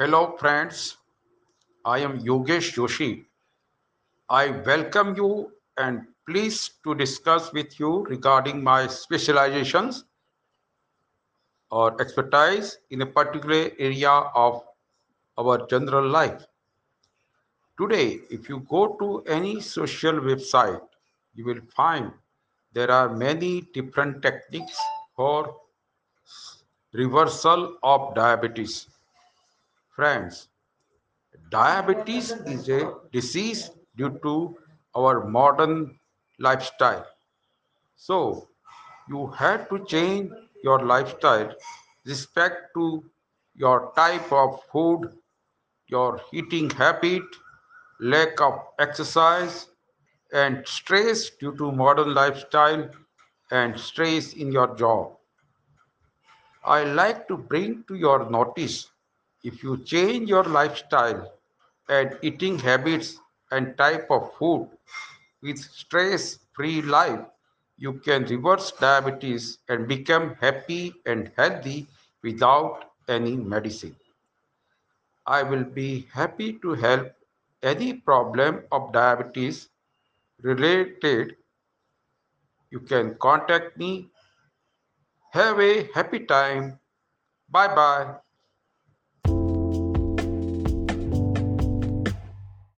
Hello, friends. I am Yogesh Joshi. I welcome you and pleased to discuss with you regarding my specializations or expertise in a particular area of our general life. Today, if you go to any social website, you will find there are many different techniques for reversal of diabetes. Friends, diabetes is a disease due to our modern lifestyle. So, you have to change your lifestyle respect to your type of food, your eating habit, lack of exercise, and stress due to modern lifestyle and stress in your job. I like to bring to your notice if you change your lifestyle and eating habits and type of food with stress free life, you can reverse diabetes and become happy and healthy without any medicine. I will be happy to help any problem of diabetes related. You can contact me. Have a happy time. Bye bye.